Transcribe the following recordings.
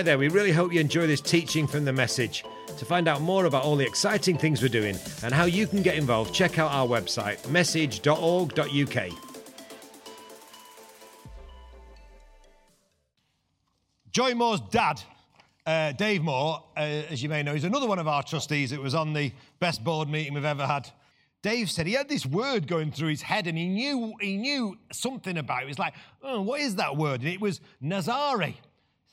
Hi there, we really hope you enjoy this teaching from the message. To find out more about all the exciting things we're doing and how you can get involved, check out our website, message.org.uk. Joy Moore's dad, uh, Dave Moore, uh, as you may know, is another one of our trustees. It was on the best board meeting we've ever had. Dave said he had this word going through his head and he knew he knew something about it. He was like, oh, what is that word? And it was Nazare.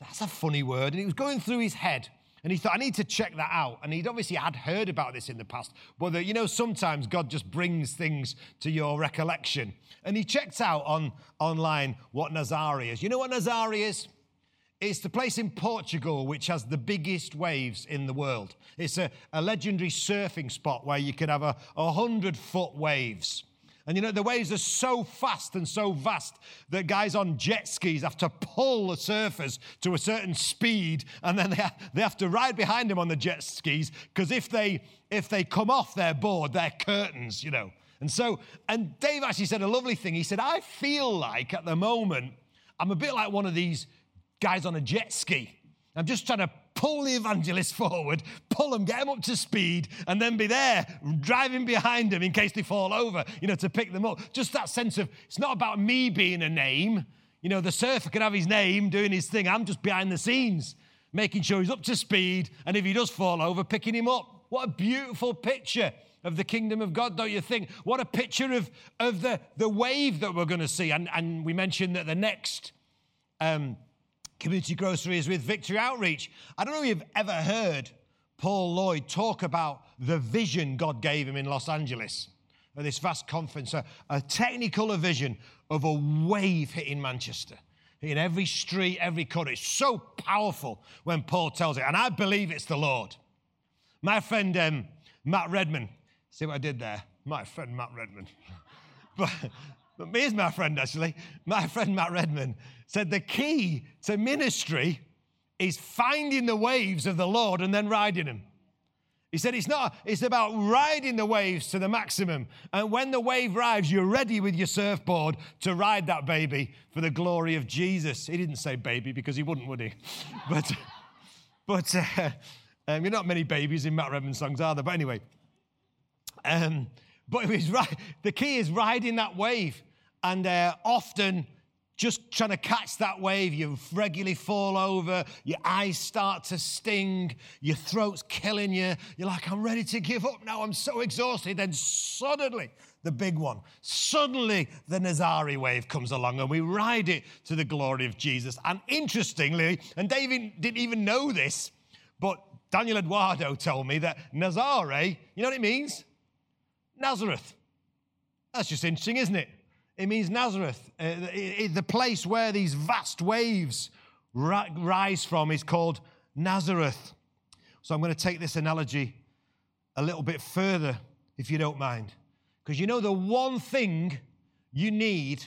That's a funny word. And it was going through his head. And he thought, I need to check that out. And he'd obviously had heard about this in the past. But you know, sometimes God just brings things to your recollection. And he checked out on online what Nazare is. You know what Nazare is? It's the place in Portugal which has the biggest waves in the world. It's a, a legendary surfing spot where you can have a, a hundred foot waves. And you know, the waves are so fast and so vast that guys on jet skis have to pull the surfers to a certain speed and then they, ha- they have to ride behind them on the jet skis because if they, if they come off their board, they're curtains, you know. And so, and Dave actually said a lovely thing. He said, I feel like at the moment, I'm a bit like one of these guys on a jet ski. I'm just trying to pull the evangelist forward, pull them, get them up to speed, and then be there driving behind them in case they fall over, you know, to pick them up. Just that sense of it's not about me being a name. You know, the surfer can have his name doing his thing. I'm just behind the scenes, making sure he's up to speed, and if he does fall over, picking him up. What a beautiful picture of the kingdom of God, don't you think? What a picture of, of the, the wave that we're going to see. And, and we mentioned that the next um, community grocery is with Victory Outreach. I don't know if you've ever heard Paul Lloyd talk about the vision God gave him in Los Angeles at this vast conference, a, a technicolor vision of a wave hitting Manchester. In every street, every corner. It's so powerful when Paul tells it. And I believe it's the Lord. My friend um, Matt Redman, see what I did there? My friend Matt Redman. but, but here's my friend actually. My friend Matt Redman said the key to ministry is finding the waves of the Lord and then riding them. He said it's not, it's about riding the waves to the maximum. And when the wave arrives, you're ready with your surfboard to ride that baby for the glory of Jesus. He didn't say baby because he wouldn't, would he? but but uh, um, you're not many babies in Matt Redman songs, are there? But anyway, um, but it was right. The key is riding that wave. And often, just trying to catch that wave, you regularly fall over, your eyes start to sting, your throat's killing you. You're like, I'm ready to give up now, I'm so exhausted. Then suddenly, the big one, suddenly the Nazare wave comes along and we ride it to the glory of Jesus. And interestingly, and David didn't even know this, but Daniel Eduardo told me that Nazare, you know what it means? Nazareth. That's just interesting, isn't it? It means Nazareth. Uh, the place where these vast waves rise from is called Nazareth. So I'm going to take this analogy a little bit further, if you don't mind. Because you know, the one thing you need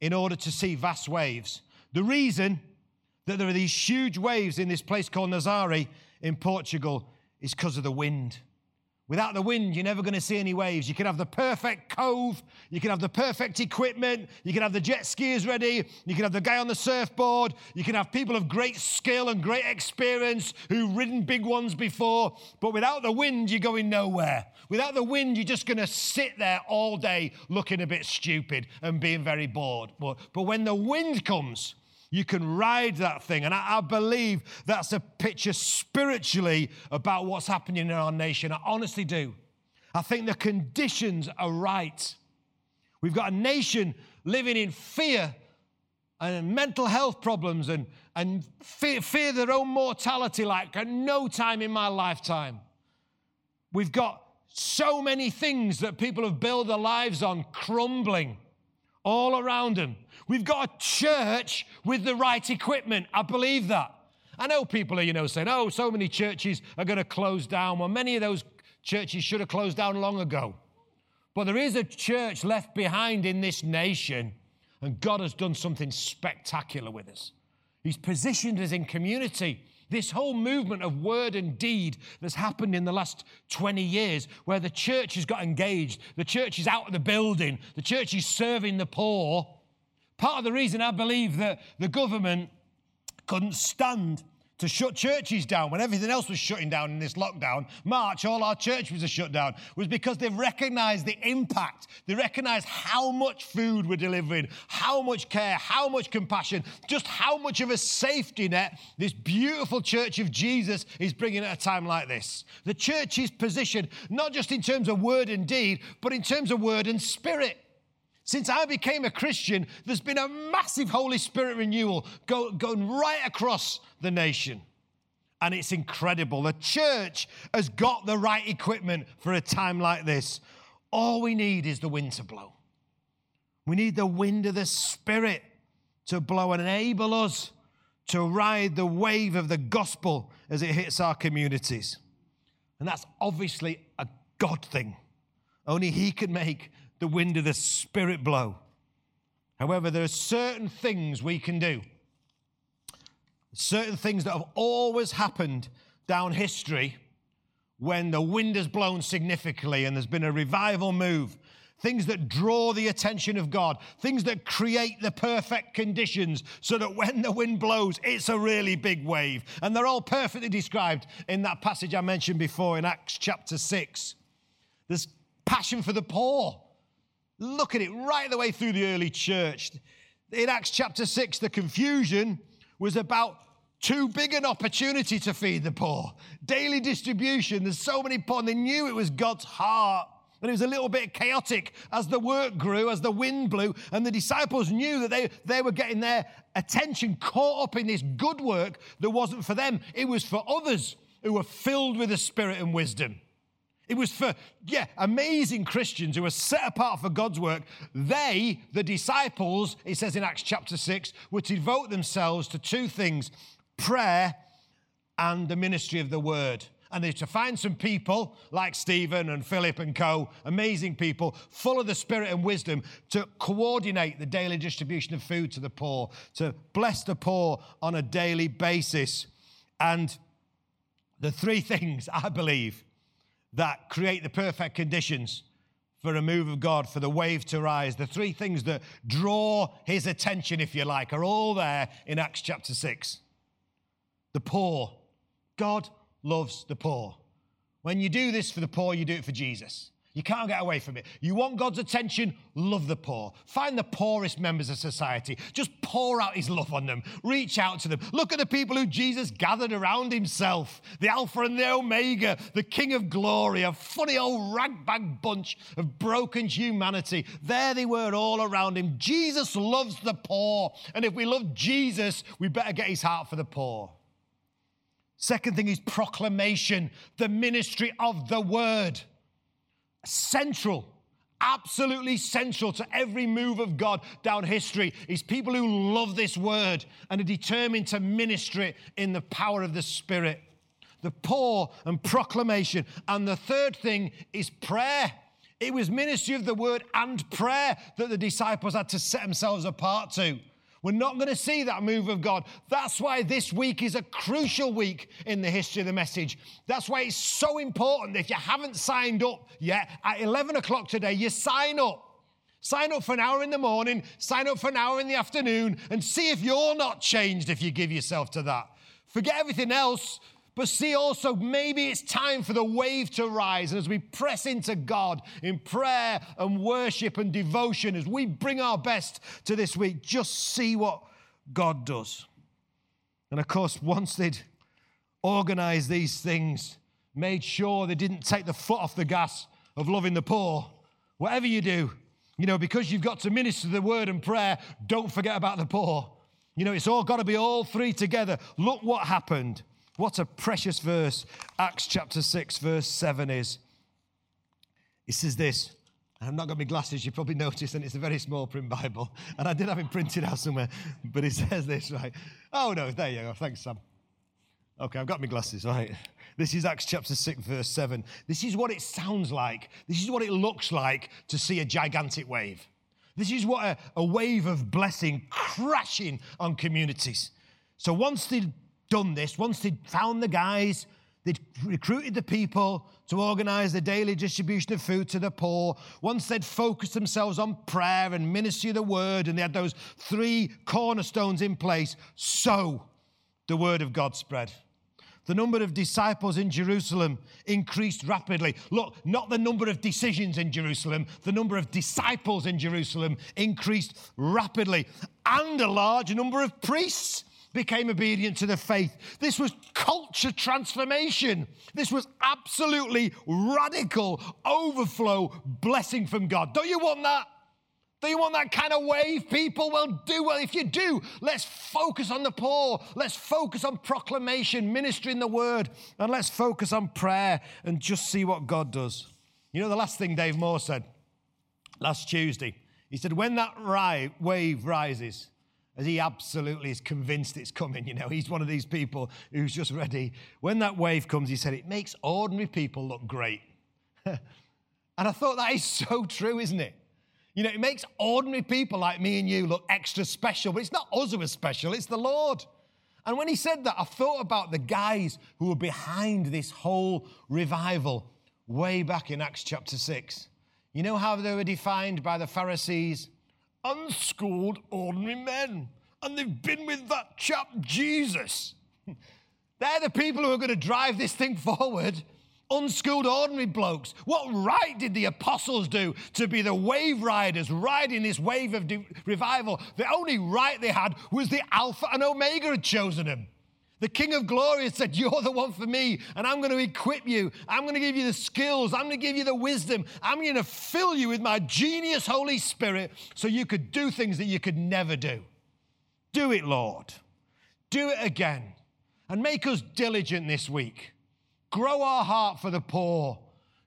in order to see vast waves, the reason that there are these huge waves in this place called Nazare in Portugal is because of the wind. Without the wind, you're never going to see any waves. You can have the perfect cove, you can have the perfect equipment, you can have the jet skiers ready, you can have the guy on the surfboard, you can have people of great skill and great experience who've ridden big ones before. But without the wind, you're going nowhere. Without the wind, you're just going to sit there all day looking a bit stupid and being very bored. But, but when the wind comes, you can ride that thing. And I, I, believe that's a picture spiritually about what's happening in our nation. I honestly do. I think the conditions are right. We've got a nation living in fear and mental health problems and, and fear, fear their own mortality like at no time in my lifetime. We've got so many things that people have built their lives on crumbling all around them. We've got a church with the right equipment. I believe that. I know people are, you know, saying, oh, so many churches are going to close down. Well, many of those churches should have closed down long ago. But there is a church left behind in this nation, and God has done something spectacular with us. He's positioned us in community. This whole movement of word and deed that's happened in the last 20 years, where the church has got engaged, the church is out of the building, the church is serving the poor. Part of the reason I believe that the government couldn't stand to shut churches down when everything else was shutting down in this lockdown. March, all our churches are shut down, was because they've recognized the impact. They recognize how much food we're delivering, how much care, how much compassion, just how much of a safety net this beautiful church of Jesus is bringing at a time like this. The church is positioned not just in terms of word and deed, but in terms of word and spirit. Since I became a Christian, there's been a massive Holy Spirit renewal going right across the nation. And it's incredible. The church has got the right equipment for a time like this. All we need is the wind to blow. We need the wind of the Spirit to blow and enable us to ride the wave of the gospel as it hits our communities. And that's obviously a God thing. Only He can make the wind of the Spirit blow. However, there are certain things we can do, certain things that have always happened down history when the wind has blown significantly and there's been a revival move. Things that draw the attention of God, things that create the perfect conditions so that when the wind blows, it's a really big wave. And they're all perfectly described in that passage I mentioned before in Acts chapter 6. There's passion for the poor, Look at it right the way through the early church. In Acts chapter 6, the confusion was about too big an opportunity to feed the poor. Daily distribution, there's so many poor, and they knew it was God's heart. And it was a little bit chaotic as the work grew, as the wind blew, and the disciples knew that they, they were getting their attention caught up in this good work that wasn't for them, it was for others who were filled with the Spirit and wisdom. It was for, yeah, amazing Christians who were set apart for God's work. They, the disciples, it says in Acts chapter 6, were to devote themselves to two things prayer and the ministry of the word. And they're to find some people like Stephen and Philip and co, amazing people, full of the spirit and wisdom, to coordinate the daily distribution of food to the poor, to bless the poor on a daily basis. And the three things I believe that create the perfect conditions for a move of God, for the wave to rise. The three things that draw his attention, if you like, are all there in Acts chapter 6. The poor. God loves the poor. When you do this for the poor, you do it for Jesus. You can't get away from it. You want God's attention? Love the poor. Find the poorest members of society. Just pour out his love on them. Reach out to them. Look at the people who Jesus gathered around himself the Alpha and the Omega, the King of glory, a funny old ragbag bunch of broken humanity. There they were all around him. Jesus loves the poor. And if we love Jesus, we better get his heart for the poor. Second thing is proclamation, the ministry of the word central, absolutely central to every move of God down history is people who love this word and are determined to minister it in the power of the Spirit. The poor and proclamation. And the third thing is prayer. It was ministry of the word and prayer that the disciples had to set themselves apart to. We're not going to see that move of God. That's why this week is a crucial week in the history of the message. That's why it's so important. If you haven't signed up yet, at 11 o'clock today, you sign up. Sign up for an hour in the morning, sign up for an hour in the afternoon, and see if you're not changed if you give yourself to that. Forget everything else. But see also, maybe it's time for the wave to rise. And as we press into God in prayer and worship and devotion, as we bring our best to this week, just see what God does. And of course, once they'd organized these things, made sure they didn't take the foot off the gas of loving the poor, whatever you do, you know, because you've got to minister the word and prayer, don't forget about the poor. You know, it's all got to be all three together. Look what happened. What a precious verse Acts chapter 6, verse 7 is. It says this. I've not got my glasses, you probably noticed, and it's a very small print Bible. And I did have it printed out somewhere, but it says this, right? Oh, no, there you go. Thanks, Sam. Okay, I've got my glasses, right? This is Acts chapter 6, verse 7. This is what it sounds like. This is what it looks like to see a gigantic wave. This is what a, a wave of blessing crashing on communities. So once the done this, once they'd found the guys, they'd recruited the people to organize the daily distribution of food to the poor, once they'd focused themselves on prayer and ministry of the word, and they had those three cornerstones in place, so the word of God spread. The number of disciples in Jerusalem increased rapidly. Look, not the number of decisions in Jerusalem, the number of disciples in Jerusalem increased rapidly. And a large number of priests became obedient to the faith. This was culture transformation. This was absolutely radical overflow blessing from God. Don't you want that? Do you want that kind of wave, people? Well, do well. If you do, let's focus on the poor. Let's focus on proclamation, ministering the word, and let's focus on prayer and just see what God does. You know, the last thing Dave Moore said last Tuesday, he said, when that wave rises, as he absolutely is convinced it's coming, you know, he's one of these people who's just ready. When that wave comes, he said, it makes ordinary people look great. and I thought that is so true, isn't it? You know, it makes ordinary people like me and you look extra special, but it's not us who are special, it's the Lord. And when he said that, I thought about the guys who were behind this whole revival way back in Acts chapter 6. You know how they were defined by the Pharisees? Unschooled, ordinary men. And they've been with that chap, Jesus. They're the people who are going to drive this thing forward unschooled, ordinary blokes. What right did the apostles do to be the wave riders riding this wave of de- revival? The only right they had was the Alpha and Omega had chosen them. The King of Glory had said, You're the one for me, and I'm going to equip you. I'm going to give you the skills. I'm going to give you the wisdom. I'm going to fill you with my genius Holy Spirit so you could do things that you could never do. Do it, Lord. Do it again. And make us diligent this week. Grow our heart for the poor.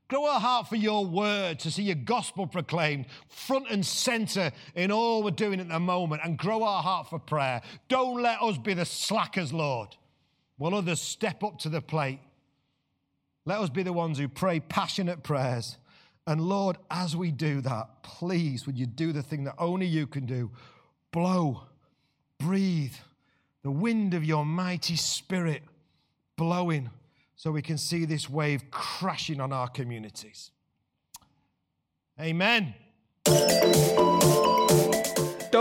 Grow our heart for your word to see your gospel proclaimed front and center in all we're doing at the moment and grow our heart for prayer. Don't let us be the slackers, Lord, while others step up to the plate. Let us be the ones who pray passionate prayers. And Lord, as we do that, please, would you do the thing that only you can do? Blow, breathe the wind of your mighty spirit blowing so we can see this wave crashing on our communities. Amen.